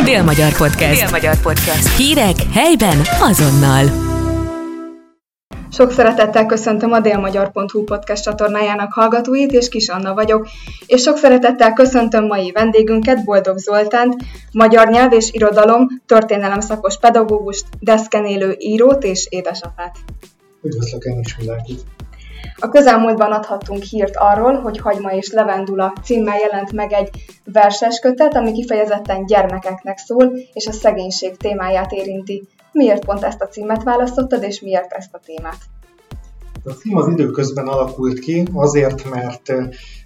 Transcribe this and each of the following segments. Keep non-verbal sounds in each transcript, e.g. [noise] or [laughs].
Dél-Magyar Podcast. Dél-Magyar Podcast. Hírek helyben azonnal. Sok szeretettel köszöntöm a délmagyar.hu podcast csatornájának hallgatóit, és Kis Anna vagyok, és sok szeretettel köszöntöm mai vendégünket, Boldog Zoltánt, magyar nyelv és irodalom, történelem szakos pedagógust, deszken élő írót és édesapát. Üdvözlök én is mindenkit! A közelmúltban adhattunk hírt arról, hogy Hagyma és Levendula címmel jelent meg egy verses kötet, ami kifejezetten gyermekeknek szól, és a szegénység témáját érinti. Miért pont ezt a címet választottad, és miért ezt a témát? A cím az időközben alakult ki, azért, mert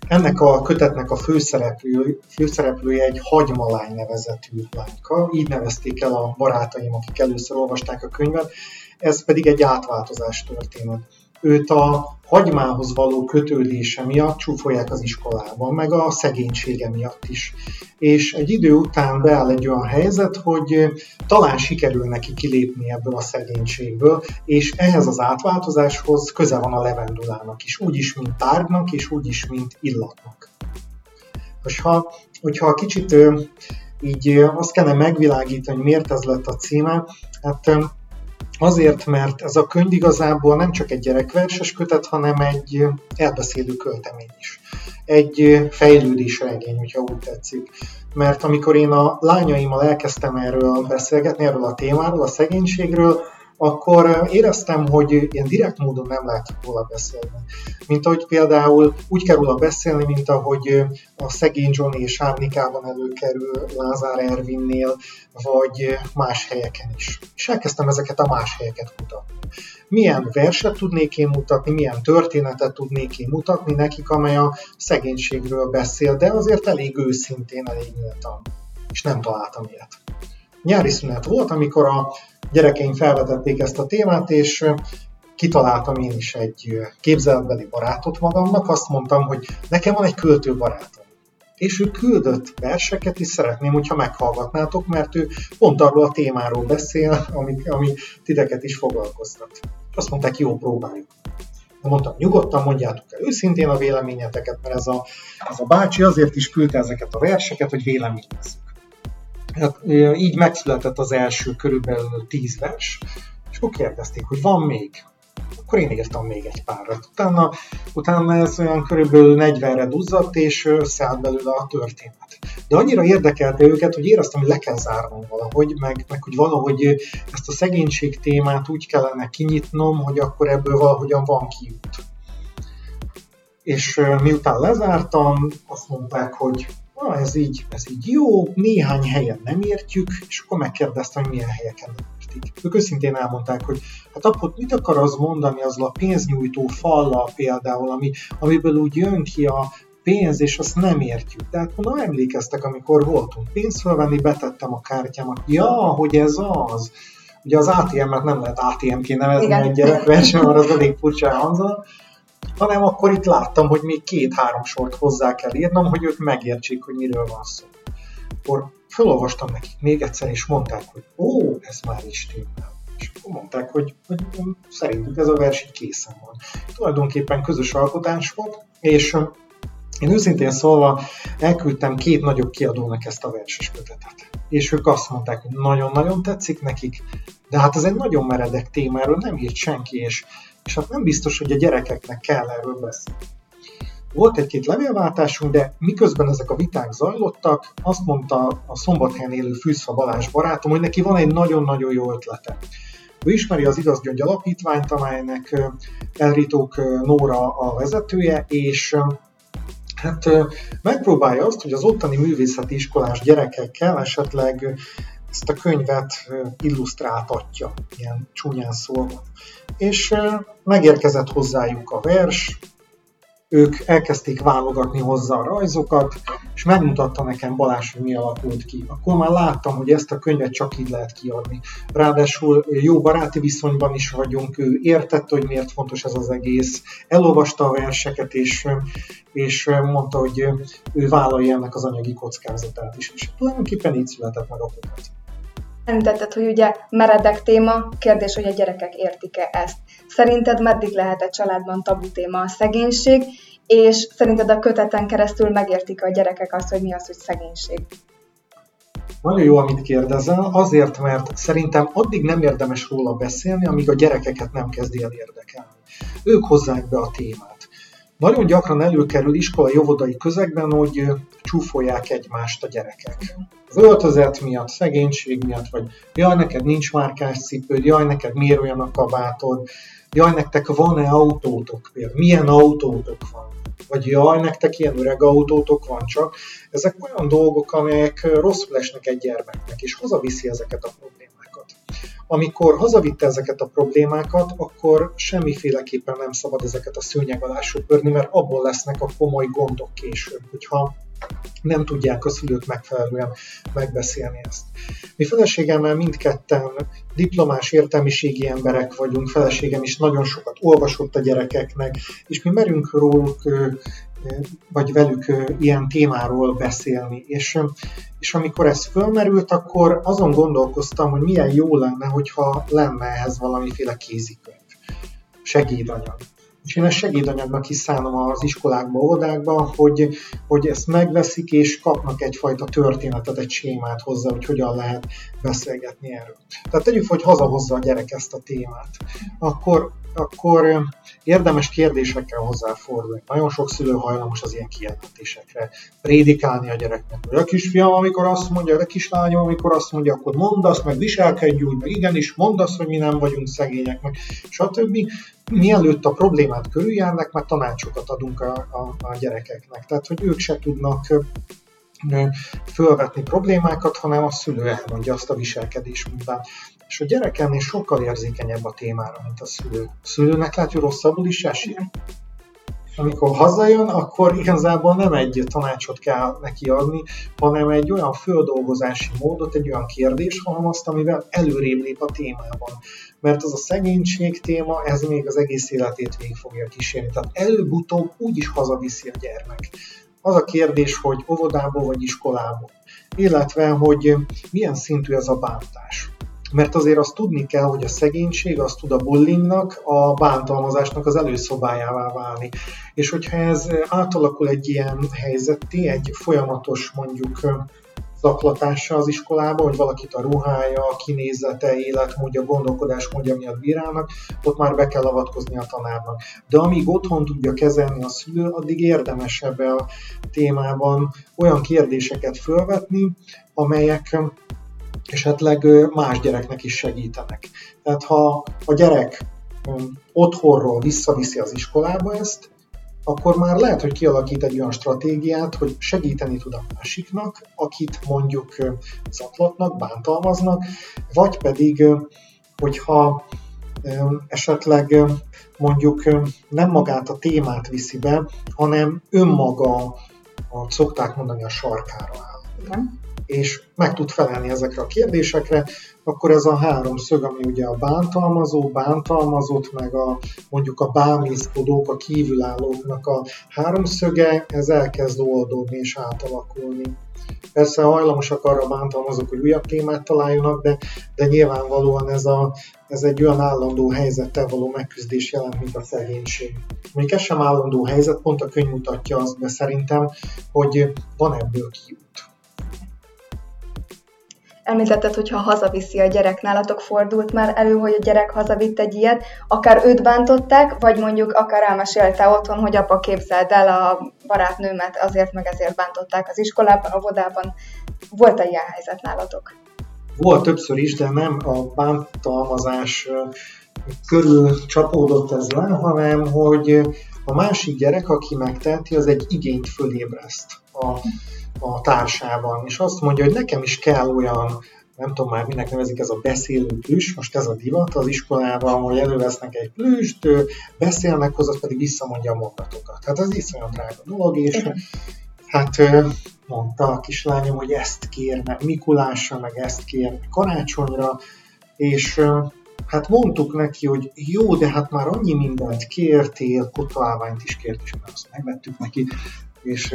ennek a kötetnek a főszereplő, főszereplője egy hagymalány nevezetű lányka, így nevezték el a barátaim, akik először olvasták a könyvet, ez pedig egy átváltozás történet őt a hagymához való kötődése miatt csúfolják az iskolában, meg a szegénysége miatt is. És egy idő után beáll egy olyan helyzet, hogy talán sikerül neki kilépni ebből a szegénységből, és ehhez az átváltozáshoz köze van a levendulának is, úgyis, mint tárgynak, és úgyis, mint illatnak. Most ha, hogyha kicsit így azt kellene megvilágítani, hogy miért ez lett a címe, hát Azért, mert ez a könyv igazából nem csak egy gyerekverses kötet, hanem egy elbeszélő költemény is. Egy fejlődésregény, hogyha úgy tetszik. Mert amikor én a lányaimmal elkezdtem erről beszélgetni, erről a témáról, a szegénységről, akkor éreztem, hogy ilyen direkt módon nem lehet róla beszélni. Mint ahogy például úgy kell róla beszélni, mint ahogy a szegény Johnny és Árnikában előkerül Lázár Ervinnél, vagy más helyeken is. És elkezdtem ezeket a más helyeket mutatni. Milyen verset tudnék én mutatni, milyen történetet tudnék én mutatni nekik, amely a szegénységről beszél, de azért elég őszintén, elég nyíltan. És nem találtam ilyet. Nyári szünet volt, amikor a gyerekeim felvetették ezt a témát, és kitaláltam én is egy képzeletbeli barátot magamnak, azt mondtam, hogy nekem van egy költő barátom. És ő küldött verseket, és szeretném, hogyha meghallgatnátok, mert ő pont arról a témáról beszél, ami, ami titeket is foglalkoztat. Azt mondták, jó, próbáljuk. De mondtam, nyugodtan mondjátok el őszintén a véleményeteket, mert ez a, ez a bácsi azért is küldte ezeket a verseket, hogy véleményezzük. Hát, így megszületett az első körülbelül tíz vers, és akkor kérdezték, hogy van még. Akkor én írtam még egy párat. Utána, utána ez olyan körülbelül 40-re duzzadt, és összeállt belőle a történet. De annyira érdekelte őket, hogy éreztem, hogy le kell zárnom valahogy, meg, meg hogy valahogy ezt a szegénység témát úgy kellene kinyitnom, hogy akkor ebből valahogyan van kiút. És miután lezártam, azt mondták, hogy na ez így, ez így jó, néhány helyen nem értjük, és akkor megkérdeztem, hogy milyen helyeken nem értik. Ők őszintén elmondták, hogy hát akkor mit akar az mondani azzal a pénznyújtó fallal például, ami, amiből úgy jön ki a pénz, és azt nem értjük. Tehát mondom, emlékeztek, amikor voltunk pénzt felvenni, betettem a kártyámat. Ja, hogy ez az. Ugye az ATM-et nem lehet ATM-ként nevezni Igen. egy gyerekversen, mert az elég furcsa hangzat hanem akkor itt láttam, hogy még két-három sort hozzá kell írnom, hogy ők megértsék, hogy miről van szó. Akkor felolvastam nekik még egyszer, és mondták, hogy ó, ez már is stimmel. És mondták, hogy, hogy szerintük ez a vers így készen van. Tulajdonképpen közös alkotás volt, és én őszintén szólva elküldtem két nagyobb kiadónak ezt a verses kötetet. És ők azt mondták, hogy nagyon-nagyon tetszik nekik, de hát ez egy nagyon meredek téma, erről nem írt senki, és és hát nem biztos, hogy a gyerekeknek kell erről beszélni. Volt egy-két levélváltásunk, de miközben ezek a viták zajlottak, azt mondta a szombathelyen élő Fűszfa Balázs barátom, hogy neki van egy nagyon-nagyon jó ötlete. Ő ismeri az Igaz Gyöngy Alapítványt, amelynek Elritók Nóra a vezetője, és hát megpróbálja azt, hogy az ottani művészeti iskolás gyerekekkel esetleg ezt a könyvet illusztráltatja, ilyen csúnyán szólva. És megérkezett hozzájuk a vers, ők elkezdték válogatni hozzá a rajzokat, és megmutatta nekem Balázs, hogy mi alakult ki. Akkor már láttam, hogy ezt a könyvet csak így lehet kiadni. Ráadásul jó baráti viszonyban is vagyunk, ő értette, hogy miért fontos ez az egész, elolvasta a verseket, és, és mondta, hogy ő vállalja ennek az anyagi kockázatát is. És tulajdonképpen így született meg a kötet. Említetted, hogy ugye meredek téma, kérdés, hogy a gyerekek értik-e ezt. Szerinted meddig lehet egy családban tabu téma a szegénység, és szerinted a köteten keresztül megértik a gyerekek azt, hogy mi az, hogy szegénység? Nagyon jó, amit kérdezel, azért, mert szerintem addig nem érdemes róla beszélni, amíg a gyerekeket nem kezdi el érdekelni. Ők hozzák be a témát. Nagyon gyakran előkerül iskolai óvodai közegben, hogy csúfolják egymást a gyerekek. Öltözet miatt, szegénység miatt, vagy jaj, neked nincs márkás cipőd, jaj, neked miért olyan a kabátod, jaj, nektek van-e autótok például, milyen autótok van, vagy jaj, nektek ilyen öreg autótok van csak. Ezek olyan dolgok, amelyek rosszul esnek egy gyermeknek, és hazaviszi ezeket a problémákat. Amikor hazavitte ezeket a problémákat, akkor semmiféleképpen nem szabad ezeket a szőnyeg alá söpörni, mert abból lesznek a komoly gondok később, hogyha nem tudják a szülők megfelelően megbeszélni ezt. Mi feleségemmel mindketten diplomás értelmiségi emberek vagyunk, feleségem is nagyon sokat olvasott a gyerekeknek, és mi merünk róluk vagy velük ilyen témáról beszélni. És, és amikor ez fölmerült, akkor azon gondolkoztam, hogy milyen jó lenne, hogyha lenne ehhez valamiféle kézikönyv, segédanyag és én ezt segédanyagnak is szánom az iskolákban, óvodákban, hogy, hogy ezt megveszik, és kapnak egyfajta történetet, egy sémát hozzá, hogy hogyan lehet beszélgetni erről. Tehát tegyük, hogy hazahozza a gyerek ezt a témát, akkor, akkor érdemes kérdésekkel hozzáfordulni. Nagyon sok szülő hajlamos az ilyen kijelentésekre. Prédikálni a gyereknek, hogy a kisfiam, amikor azt mondja, a kislányom, amikor azt mondja, akkor mondd azt, meg viselkedj úgy, meg igenis, mondd azt, hogy mi nem vagyunk szegények, meg stb mielőtt a problémát körüljárnak, már tanácsokat adunk a, a, a gyerekeknek. Tehát, hogy ők se tudnak fölvetni problémákat, hanem a szülő elmondja azt a viselkedés mintát. És a gyerek ennél sokkal érzékenyebb a témára, mint a szülő. A szülőnek lehet, hogy rosszabbul is esik. Amikor hazajön, akkor igazából nem egy tanácsot kell neki adni, hanem egy olyan földolgozási módot, egy olyan kérdés, hanem amivel előrébb lép a témában mert az a szegénység téma, ez még az egész életét végig fogja kísérni. Tehát előbb-utóbb úgyis hazaviszi a gyermek. Az a kérdés, hogy óvodából vagy iskolából, illetve, hogy milyen szintű ez a bántás. Mert azért azt tudni kell, hogy a szegénység az tud a bullyingnak, a bántalmazásnak az előszobájává válni. És hogyha ez átalakul egy ilyen helyzetté, egy folyamatos mondjuk zaklatása az iskolába, hogy valakit a ruhája, a kinézete, életmódja, gondolkodásmódja miatt bírálnak, ott már be kell avatkozni a tanárnak. De amíg otthon tudja kezelni a szülő, addig érdemes ebbe a témában olyan kérdéseket felvetni, amelyek esetleg más gyereknek is segítenek. Tehát ha a gyerek otthonról visszaviszi az iskolába ezt, akkor már lehet, hogy kialakít egy olyan stratégiát, hogy segíteni tud a másiknak, akit mondjuk zaklatnak, bántalmaznak, vagy pedig, hogyha esetleg mondjuk nem magát a témát viszi be, hanem önmaga, a, szokták mondani, a sarkára áll. És meg tud felelni ezekre a kérdésekre, akkor ez a három szög, ami ugye a bántalmazó, bántalmazott, meg a mondjuk a bámészkodók, a kívülállóknak a háromszöge, ez elkezd oldódni és átalakulni. Persze hajlamosak arra bántalmazók, hogy újabb témát találjanak, de, de nyilvánvalóan ez, a, ez egy olyan állandó helyzettel való megküzdés jelent, mint a szegénység. Még ez sem állandó helyzet, pont a könyv mutatja azt be szerintem, hogy van ebből kiút. Említetted, hogy ha hazaviszi a gyerek, nálatok fordult már elő, hogy a gyerek hazavitt egy ilyet, akár őt bántották, vagy mondjuk akár elmesélte otthon, hogy apa képzeld el a barátnőmet, azért meg ezért bántották az iskolában, a vodában. Volt-e ilyen helyzet nálatok? Volt többször is, de nem a bántalmazás körül csapódott ez le, hanem hogy a másik gyerek, aki megteheti, az egy igényt fölébreszt a a társában, és azt mondja, hogy nekem is kell olyan, nem tudom már minek nevezik ez a beszélő plüss, most ez a divat az iskolában, hogy elővesznek egy plüst, beszélnek hozzá, pedig visszamondja a mondatokat. Hát ez iszonyat drága dolog, és hát mondta a kislányom, hogy ezt kérne Mikulásra, meg ezt kérne karácsonyra, és hát mondtuk neki, hogy jó, de hát már annyi mindent kértél, kotalálványt is kért, és már azt megvettük neki, és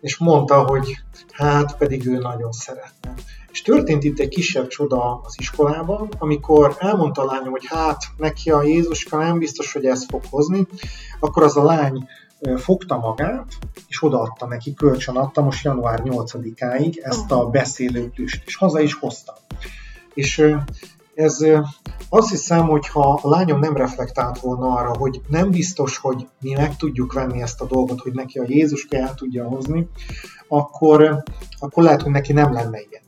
és mondta, hogy hát pedig ő nagyon szeretne. És történt itt egy kisebb csoda az iskolában, amikor elmondta a lányom, hogy hát neki a Jézuska nem biztos, hogy ezt fog hozni, akkor az a lány fogta magát, és odaadta neki, kölcsön adta most január 8-áig ezt a beszélőplüst, és haza is hozta. És ez azt hiszem, hogy ha a lányom nem reflektált volna arra, hogy nem biztos, hogy mi meg tudjuk venni ezt a dolgot, hogy neki a Jézus el tudja hozni, akkor, akkor lehet, hogy neki nem lenne ilyen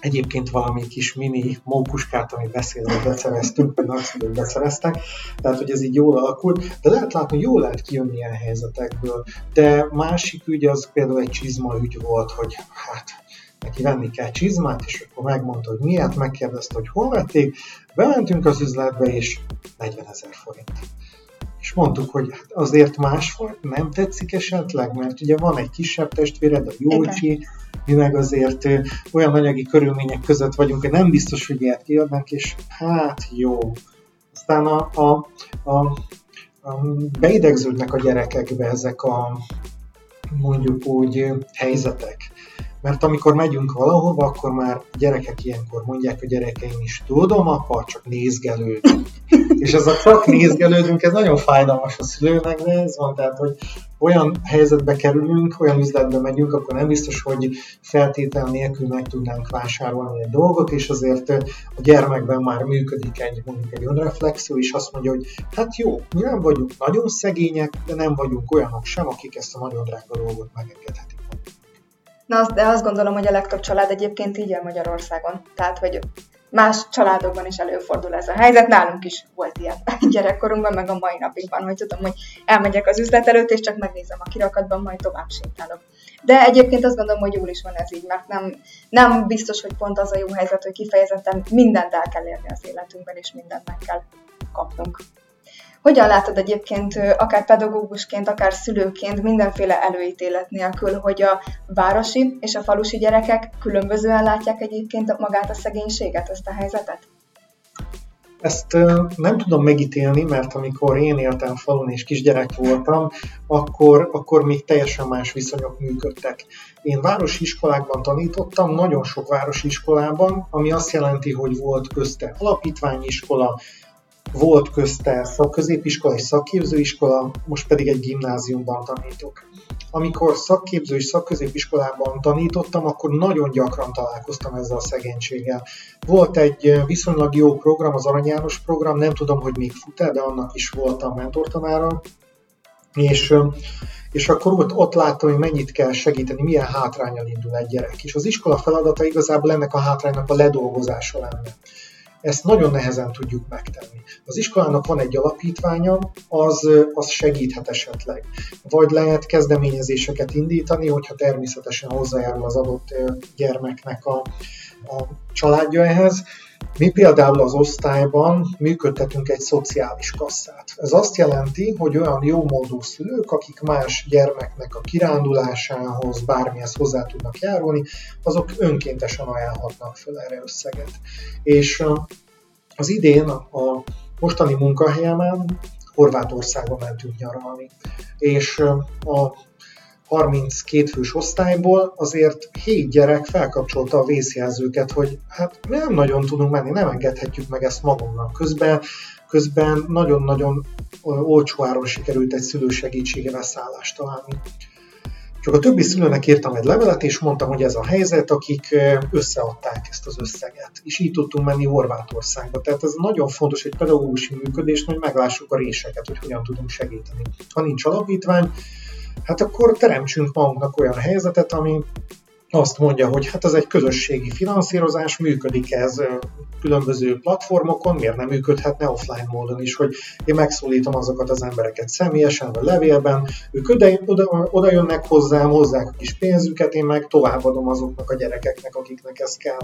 egyébként valami kis mini mókuskát, amit beszélve beszereztünk, vagy nagyszülők beszereztek, tehát hogy ez így jól alakult, de lehet látni, hogy jól lehet kijönni ilyen helyzetekből. De másik ügy az például egy csizma ügy volt, hogy hát neki venni kell csizmát, és akkor megmondta, hogy miért, megkérdezte, hogy hol vették, bementünk az üzletbe, és 40 ezer forint és mondtuk, hogy hát azért másfajt nem tetszik esetleg, mert ugye van egy kisebb testvéred, a Jócsi, mi meg azért olyan anyagi körülmények között vagyunk, hogy nem biztos, hogy ilyet kiadnak, és hát jó. Aztán a, a, a, a beidegződnek a gyerekekbe ezek a mondjuk úgy helyzetek. Mert amikor megyünk valahova, akkor már a gyerekek ilyenkor mondják a gyerekeim is, tudom, apa, csak nézgelődünk. [laughs] és ez a csak nézgelődünk, ez nagyon fájdalmas a szülőnek, de ez van, tehát, hogy olyan helyzetbe kerülünk, olyan üzletbe megyünk, akkor nem biztos, hogy feltétel nélkül meg tudnánk vásárolni egy dolgot, és azért a gyermekben már működik egy, mondjuk egy önreflexió, és azt mondja, hogy hát jó, mi nem vagyunk nagyon szegények, de nem vagyunk olyanok sem, akik ezt a nagyon drága dolgot megengedhetik. Na, de azt gondolom, hogy a legtöbb család egyébként így él Magyarországon. Tehát, hogy más családokban is előfordul ez a helyzet. Nálunk is volt ilyen [laughs] gyerekkorunkban, meg a mai napig van, hogy tudom, hogy elmegyek az üzlet előtt, és csak megnézem a kirakatban, majd tovább sétálok. De egyébként azt gondolom, hogy jól is van ez így, mert nem, nem biztos, hogy pont az a jó helyzet, hogy kifejezetten mindent el kell érni az életünkben, és mindent meg kell kapnunk. Hogyan látod egyébként, akár pedagógusként, akár szülőként, mindenféle előítélet nélkül, hogy a városi és a falusi gyerekek különbözően látják egyébként magát a szegénységet, ezt a helyzetet? Ezt nem tudom megítélni, mert amikor én éltem falun és kisgyerek voltam, akkor, akkor még teljesen más viszonyok működtek. Én városi iskolákban tanítottam, nagyon sok városi iskolában, ami azt jelenti, hogy volt közte alapítványiskola, volt közte szakközépiskola és szakképzőiskola, most pedig egy gimnáziumban tanítok. Amikor szakképző és szakközépiskolában tanítottam, akkor nagyon gyakran találkoztam ezzel a szegénységgel. Volt egy viszonylag jó program, az Arany János program, nem tudom, hogy még fut de annak is voltam mentortanára, és és akkor ott, ott láttam, hogy mennyit kell segíteni, milyen hátrányal indul egy gyerek. És az iskola feladata igazából ennek a hátránynak a ledolgozása lenne ezt nagyon nehezen tudjuk megtenni. Az iskolának van egy alapítványa, az, az segíthet esetleg. Vagy lehet kezdeményezéseket indítani, hogyha természetesen hozzájárul az adott gyermeknek a, a családja ehhez, mi például az osztályban működtetünk egy szociális kasszát. Ez azt jelenti, hogy olyan jó módú szülők, akik más gyermeknek a kirándulásához, bármihez hozzá tudnak járulni, azok önkéntesen ajánlhatnak fel erre összeget. És az idén a mostani munkahelyemen Horvátországba mentünk nyaralni, és a 32 fős osztályból azért 7 gyerek felkapcsolta a vészjelzőket, hogy hát nem nagyon tudunk menni, nem engedhetjük meg ezt magunknak. Közben, közben nagyon-nagyon olcsó áron sikerült egy szülő segítségével szállást találni. Csak a többi szülőnek írtam egy levelet, és mondtam, hogy ez a helyzet, akik összeadták ezt az összeget. És így tudtunk menni Horvátországba. Tehát ez nagyon fontos egy pedagógusi működés, hogy meglássuk a réseket, hogy hogyan tudunk segíteni. Ha nincs alapítvány, hát akkor teremtsünk magunknak olyan helyzetet, ami azt mondja, hogy hát ez egy közösségi finanszírozás, működik ez különböző platformokon, miért nem működhetne offline módon is, hogy én megszólítom azokat az embereket személyesen vagy levélben, ők oda, oda, oda jönnek hozzám, hozzák a kis pénzüket, én meg továbbadom azoknak a gyerekeknek, akiknek ez kell.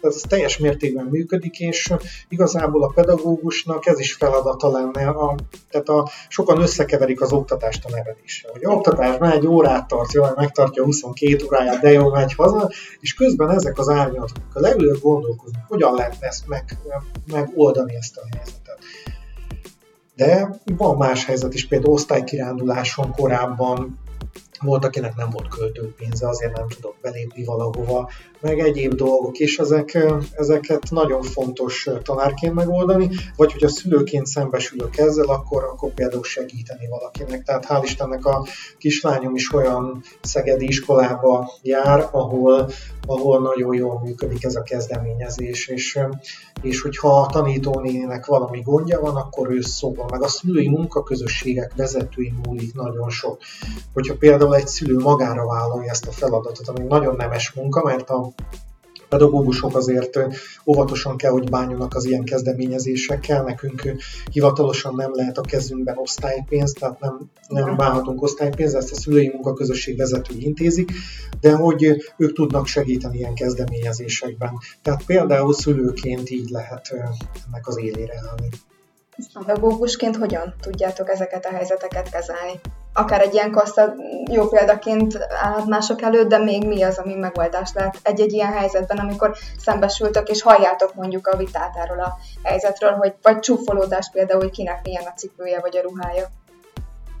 Tehát ez teljes mértékben működik, és igazából a pedagógusnak ez is feladata lenne. A, tehát a, sokan összekeverik az oktatást a neveléssel. Hogy oktatás egy órát tart, jól megtartja 22 óráját, de jó, megy haza, és közben ezek az árnyalatok, a leülők gondolkozni, hogyan lehetne ezt meg, megoldani ezt a helyzetet. De van más helyzet is, például osztálykiránduláson korábban volt, akinek nem volt költőpénze, azért nem tudott belépni valahova, meg egyéb dolgok, és ezek, ezeket nagyon fontos tanárként megoldani, vagy hogy a szülőként szembesülök ezzel, akkor, akkor például segíteni valakinek. Tehát hál' Istennek a kislányom is olyan szegedi iskolába jár, ahol, ahol nagyon jól működik ez a kezdeményezés, és, és hogyha a tanítónének valami gondja van, akkor ő szóval, meg a szülői munkaközösségek vezetői múlik nagyon sok. Hogyha például egy szülő magára vállalja ezt a feladatot, ami nagyon nemes munka, mert a pedagógusok azért óvatosan kell, hogy bánjanak az ilyen kezdeményezésekkel. Nekünk hivatalosan nem lehet a kezünkben osztálypénz, tehát nem, nem bánhatunk osztálypénzt, ezt a szülői munkaközösség vezetői intézik, de hogy ők tudnak segíteni ilyen kezdeményezésekben. Tehát például szülőként így lehet ennek az élére állni. Pedagógusként hogyan tudjátok ezeket a helyzeteket kezelni? Akár egy ilyen kassa jó példaként állt mások előtt, de még mi az, ami megoldás lehet egy-egy ilyen helyzetben, amikor szembesültök, és halljátok mondjuk a vitát erről a helyzetről, hogy vagy csúfolódás például, hogy kinek milyen a cipője vagy a ruhája.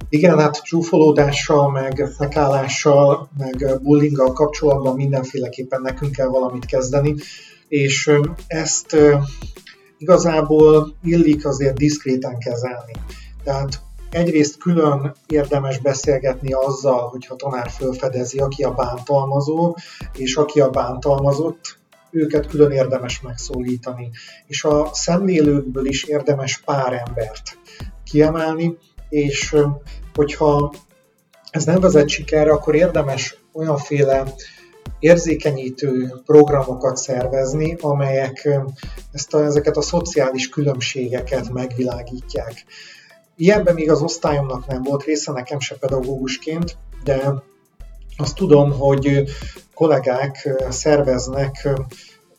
Igen, hát csúfolódással, meg fekálással, meg bullyinggal kapcsolatban mindenféleképpen nekünk kell valamit kezdeni, és ezt igazából illik azért diszkréten kezelni. Tehát egyrészt külön érdemes beszélgetni azzal, hogyha tanár fölfedezi, aki a bántalmazó, és aki a bántalmazott, őket külön érdemes megszólítani. És a szemlélőkből is érdemes pár embert kiemelni, és hogyha ez nem vezet sikerre, akkor érdemes olyanféle érzékenyítő programokat szervezni, amelyek ezt a, ezeket a szociális különbségeket megvilágítják. Ilyenben még az osztályomnak nem volt része, nekem se pedagógusként, de azt tudom, hogy kollégák szerveznek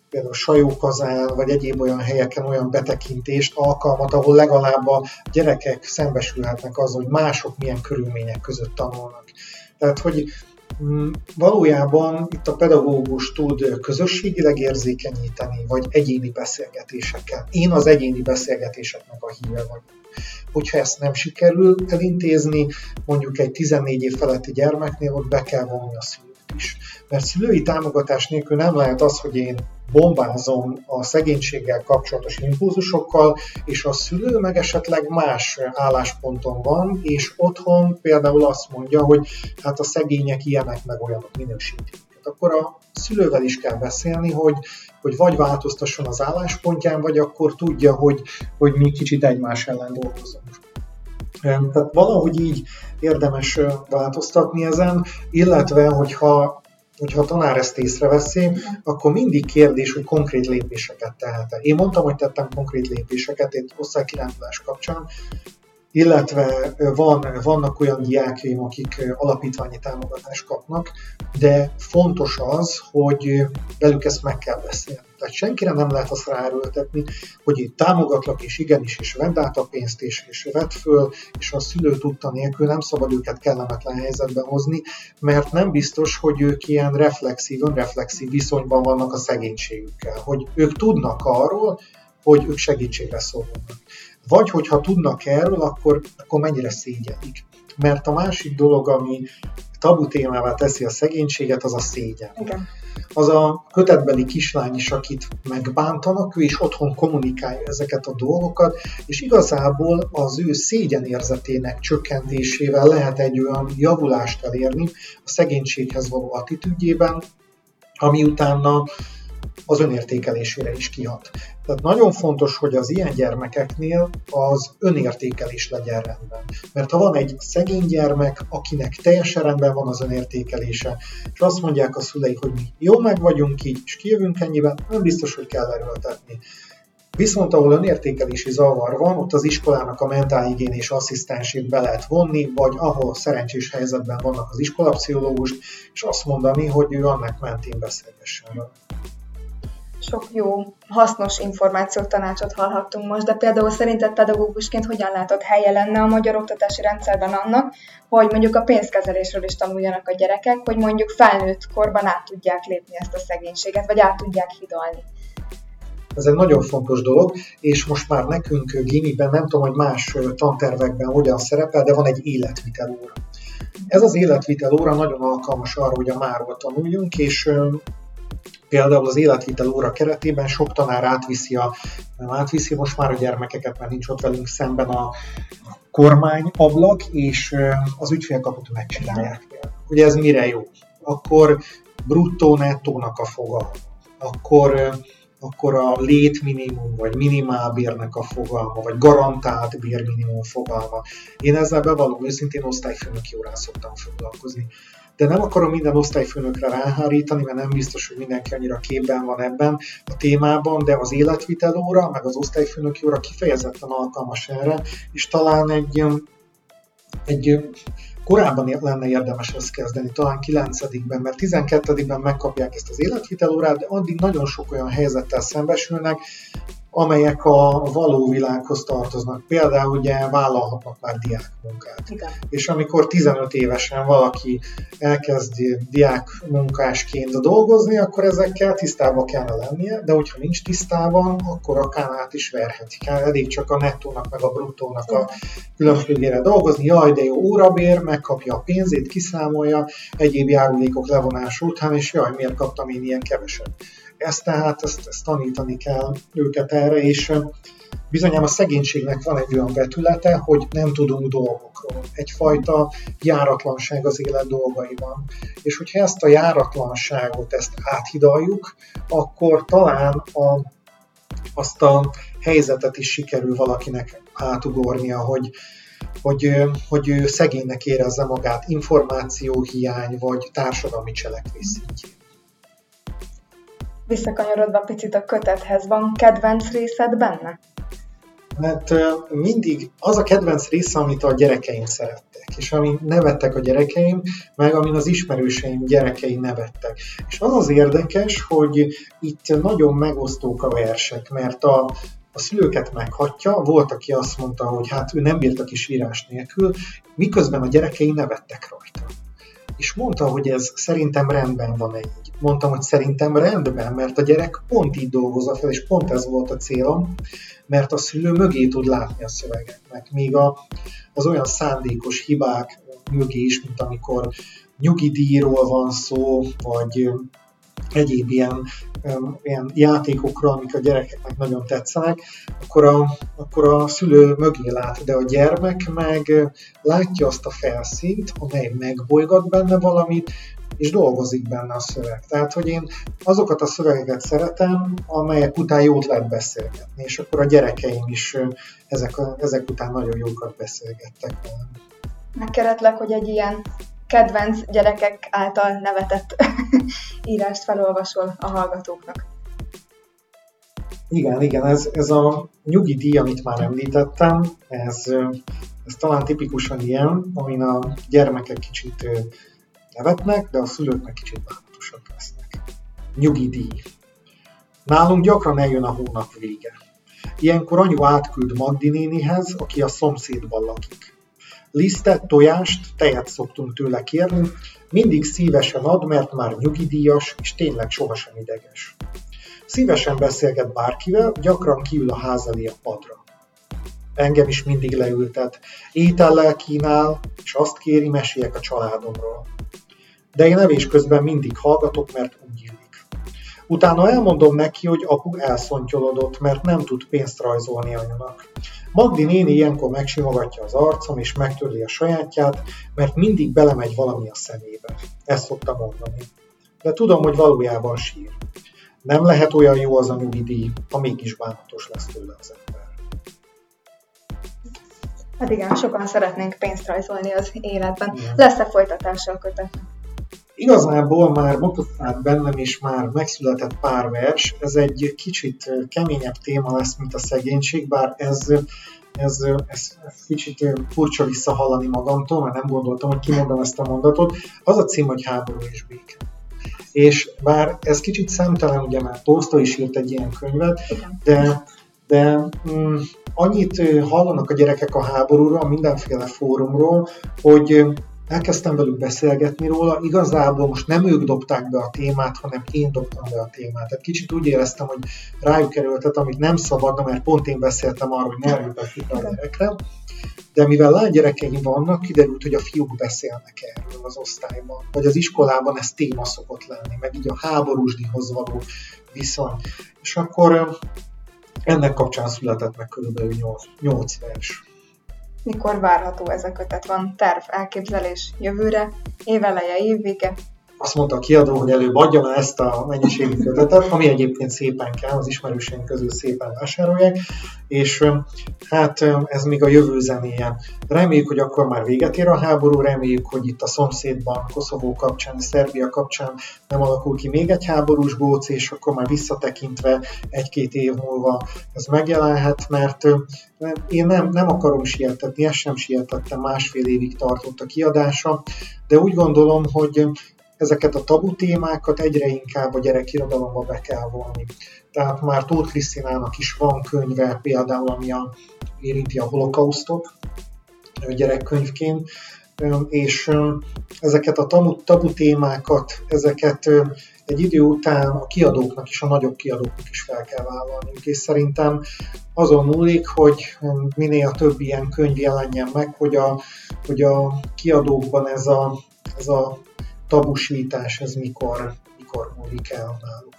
például Sajókazán, vagy egyéb olyan helyeken olyan betekintést, alkalmat, ahol legalább a gyerekek szembesülhetnek az, hogy mások milyen körülmények között tanulnak. Tehát, hogy valójában itt a pedagógus tud közösségileg érzékenyíteni, vagy egyéni beszélgetésekkel. Én az egyéni beszélgetéseknek a híve vagyok. Hogyha ezt nem sikerül elintézni, mondjuk egy 14 év feletti gyermeknél, ott be kell vonni a szülőt is. Mert szülői támogatás nélkül nem lehet az, hogy én bombázom a szegénységgel kapcsolatos impulzusokkal, és a szülő meg esetleg más állásponton van, és otthon például azt mondja, hogy hát a szegények ilyenek meg olyanok minősítik. Akkor a szülővel is kell beszélni, hogy, hogy vagy változtasson az álláspontján, vagy akkor tudja, hogy, hogy mi kicsit egymás ellen dolgozunk. Tehát valahogy így érdemes változtatni ezen, illetve hogyha hogyha a tanár ezt észreveszi, akkor mindig kérdés, hogy konkrét lépéseket tehet-e. Én mondtam, hogy tettem konkrét lépéseket itt osztálykirándulás kapcsán, illetve van, vannak olyan diákjaim, akik alapítványi támogatást kapnak, de fontos az, hogy velük ezt meg kell beszélni. Tehát senkire nem lehet azt ráerőltetni, hogy itt támogatlak, és igenis, és vedd át a pénzt, és, és vedd föl, és a szülő tudta nélkül nem szabad őket kellemetlen helyzetbe hozni, mert nem biztos, hogy ők ilyen reflexív, önreflexív viszonyban vannak a szegénységükkel, hogy ők tudnak arról, hogy ők segítségre szorulnak. Vagy hogyha tudnak erről, akkor, akkor mennyire szégyelik. Mert a másik dolog, ami tabu témává teszi a szegénységet, az a szégyen. Igen. Az a kötetbeli kislány is, akit megbántanak, ő is otthon kommunikálja ezeket a dolgokat, és igazából az ő szégyenérzetének csökkentésével lehet egy olyan javulást elérni a szegénységhez való attitűdjében, ami utána az önértékelésére is kihat. Tehát nagyon fontos, hogy az ilyen gyermekeknél az önértékelés legyen rendben. Mert ha van egy szegény gyermek, akinek teljesen rendben van az önértékelése, és azt mondják a szülei, hogy mi jó meg vagyunk így, és kijövünk ennyiben, nem biztos, hogy kell erőltetni. Viszont ahol önértékelési zavar van, ott az iskolának a mentálhigiénés asszisztensét be lehet vonni, vagy ahol szerencsés helyzetben vannak az iskolapszichológust, és azt mondani, hogy ő annak mentén beszélgessen sok jó, hasznos információt, tanácsot hallhattunk most, de például szerinted pedagógusként hogyan látod helye lenne a magyar oktatási rendszerben annak, hogy mondjuk a pénzkezelésről is tanuljanak a gyerekek, hogy mondjuk felnőtt korban át tudják lépni ezt a szegénységet, vagy át tudják hidalni? Ez egy nagyon fontos dolog, és most már nekünk gimiben, nem tudom, hogy más tantervekben hogyan szerepel, de van egy életvitel óra. Ez az életvitel óra nagyon alkalmas arra, hogy a máról tanuljunk, és Például az életvitel óra keretében sok tanár átviszi, a, nem átviszi most már a gyermekeket, mert nincs ott velünk szemben a kormány ablak, és az ügyfélkaput megcsinálják. Ugye ez mire jó? Akkor bruttó nettónak a fogalma, akkor, akkor a létminimum, vagy minimálbérnek a fogalma, vagy garantált bérminimum fogalma. Én ezzel bevallom őszintén osztályfőnöki órán szoktam foglalkozni de nem akarom minden osztályfőnökre ráhárítani, mert nem biztos, hogy mindenki annyira képben van ebben a témában, de az életvitelóra, meg az osztályfőnöki óra kifejezetten alkalmas erre, és talán egy, egy korábban lenne érdemes ezt kezdeni, talán 9-ben, mert 12-ben megkapják ezt az életvitelórát, de addig nagyon sok olyan helyzettel szembesülnek, amelyek a való világhoz tartoznak. Például ugye vállalhatnak már diákmunkát. Igen. És amikor 15 évesen valaki elkezd diákmunkásként dolgozni, akkor ezekkel tisztában kellene lennie, de hogyha nincs tisztában, akkor a kánát is verheti. Elég csak a nettónak meg a bruttónak a különbségére dolgozni. Jaj, de jó órabér, megkapja a pénzét, kiszámolja, egyéb járulékok levonása után, és jaj, miért kaptam én ilyen keveset. Ezt tehát, ezt, ezt tanítani kell őket erre, és bizonyám a szegénységnek van egy olyan vetülete, hogy nem tudunk dolgokról. Egyfajta járatlanság az élet dolgaiban. És hogyha ezt a járatlanságot, ezt áthidaljuk, akkor talán a, azt a helyzetet is sikerül valakinek átugornia, hogy, hogy, hogy ő szegénynek érezze magát információhiány vagy társadalmi cselekvés szintjén visszakanyarodva picit a kötethez, van kedvenc részed benne? Mert mindig az a kedvenc része, amit a gyerekeim szerettek, és amin nevettek a gyerekeim, meg amin az ismerőseim gyerekei nevettek. És az az érdekes, hogy itt nagyon megosztók a versek, mert a, a szülőket meghatja, volt, aki azt mondta, hogy hát ő nem bírt a kis írás nélkül, miközben a gyerekei nevettek rajta. És mondta, hogy ez szerintem rendben van így mondtam, hogy szerintem rendben, mert a gyerek pont így dolgozza fel, és pont ez volt a célom, mert a szülő mögé tud látni a szövegeknek, még a, az olyan szándékos hibák mögé is, mint amikor nyugidíjról van szó, vagy egyéb ilyen, ilyen játékokra, amik a gyerekeknek nagyon tetszenek, akkor a, akkor a szülő mögé lát, de a gyermek meg látja azt a felszínt, amely megbolygat benne valamit, és dolgozik benne a szöveg. Tehát, hogy én azokat a szövegeket szeretem, amelyek után jót lehet beszélgetni, és akkor a gyerekeim is ezek, ezek után nagyon jókat beszélgettek velem. Megkeretlek, hogy egy ilyen kedvenc gyerekek által nevetett [laughs] írást felolvasol a hallgatóknak. Igen, igen, ez, ez a nyugi díj, amit már említettem, ez, ez talán tipikusan ilyen, amin a gyermekek kicsit nevetnek, de a szülők meg kicsit bánatosak lesznek. Nyugi díj. Nálunk gyakran eljön a hónap vége. Ilyenkor anyu átküld Magdi nénihez, aki a szomszédban lakik. Lisztet, tojást, tejet szoktunk tőle kérni, mindig szívesen ad, mert már nyugidíjas, és tényleg sohasem ideges. Szívesen beszélget bárkivel, gyakran kiül a ház elé a padra. Engem is mindig leültet, étellel kínál, és azt kéri, meséljek a családomról de én evés közben mindig hallgatok, mert úgy illik. Utána elmondom neki, hogy apu elszontyolodott, mert nem tud pénzt rajzolni anyunak. Magdi néni ilyenkor megsimogatja az arcom és megtörli a sajátját, mert mindig belemegy valami a szemébe. Ezt szokta mondani. De tudom, hogy valójában sír. Nem lehet olyan jó az a nyugidíj, ha mégis bánatos lesz tőle az ember. Hát igen, sokan szeretnénk pénzt rajzolni az életben. Igen. Lesz-e folytatása a kötetnek? Igazából már mutatták bennem is már megszületett pár vers, ez egy kicsit keményebb téma lesz, mint a szegénység, bár ez, ez, ez, ez kicsit furcsa visszahallani magamtól, mert nem gondoltam, hogy kimondom ezt a mondatot. Az a cím, hogy háború és béke. És bár ez kicsit számtalan, ugye már Tolstoy is írt egy ilyen könyvet, de, de mm, annyit hallanak a gyerekek a háborúról, mindenféle fórumról, hogy elkezdtem velük beszélgetni róla, igazából most nem ők dobták be a témát, hanem én dobtam be a témát. Tehát kicsit úgy éreztem, hogy rájuk kerültet, amit nem szabadna, mert pont én beszéltem arról, hogy ne erőltetjük a gyerekre. De mivel lány gyerekeim vannak, kiderült, hogy a fiúk beszélnek erről az osztályban, vagy az iskolában ez téma szokott lenni, meg így a háborúsdihoz való viszony. És akkor ennek kapcsán született meg körülbelül 8, 8 vers. Mikor várható ez a kötet? Van terv, elképzelés jövőre, éveleje, évvége? Azt mondta a kiadó, hogy előbb adja ezt a mennyiségű kötetet, ami egyébként szépen kell, az ismerőseink közül szépen vásárolják, és hát ez még a jövő zenéje. Reméljük, hogy akkor már véget ér a háború, reméljük, hogy itt a szomszédban, Koszovó kapcsán, Szerbia kapcsán nem alakul ki még egy háborús góc, és akkor már visszatekintve egy-két év múlva ez megjelenhet, mert én nem, nem akarom sietetni, ezt sem sietettem, másfél évig tartott a kiadása, de úgy gondolom, hogy ezeket a tabu témákat egyre inkább a gyerekirodalomba be kell vonni. Tehát már Tóth Krisztinának is van könyve, például ami a, érinti a holokausztot gyerekkönyvként, és ezeket a tabu, tabu témákat, ezeket egy idő után a kiadóknak is, a nagyobb kiadóknak is fel kell vállalniuk, és szerintem azon múlik, hogy minél több ilyen könyv jelenjen meg, hogy a, hogy a kiadókban ez a, ez a tabusítás, ez mikor, mikor múlik el náluk.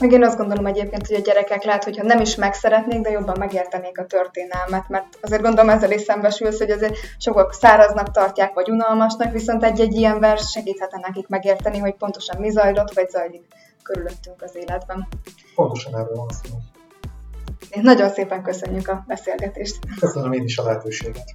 Meg én azt gondolom egyébként, hogy a gyerekek lehet, hogyha nem is megszeretnék, de jobban megértenék a történelmet, mert azért gondolom ezzel is szembesülsz, hogy azért sokak száraznak tartják, vagy unalmasnak, viszont egy-egy ilyen vers segíthetne nekik megérteni, hogy pontosan mi zajlott, vagy zajlik körülöttünk az életben. Pontosan erről van szó. Nagyon szépen köszönjük a beszélgetést. Köszönöm én is a lehetőséget.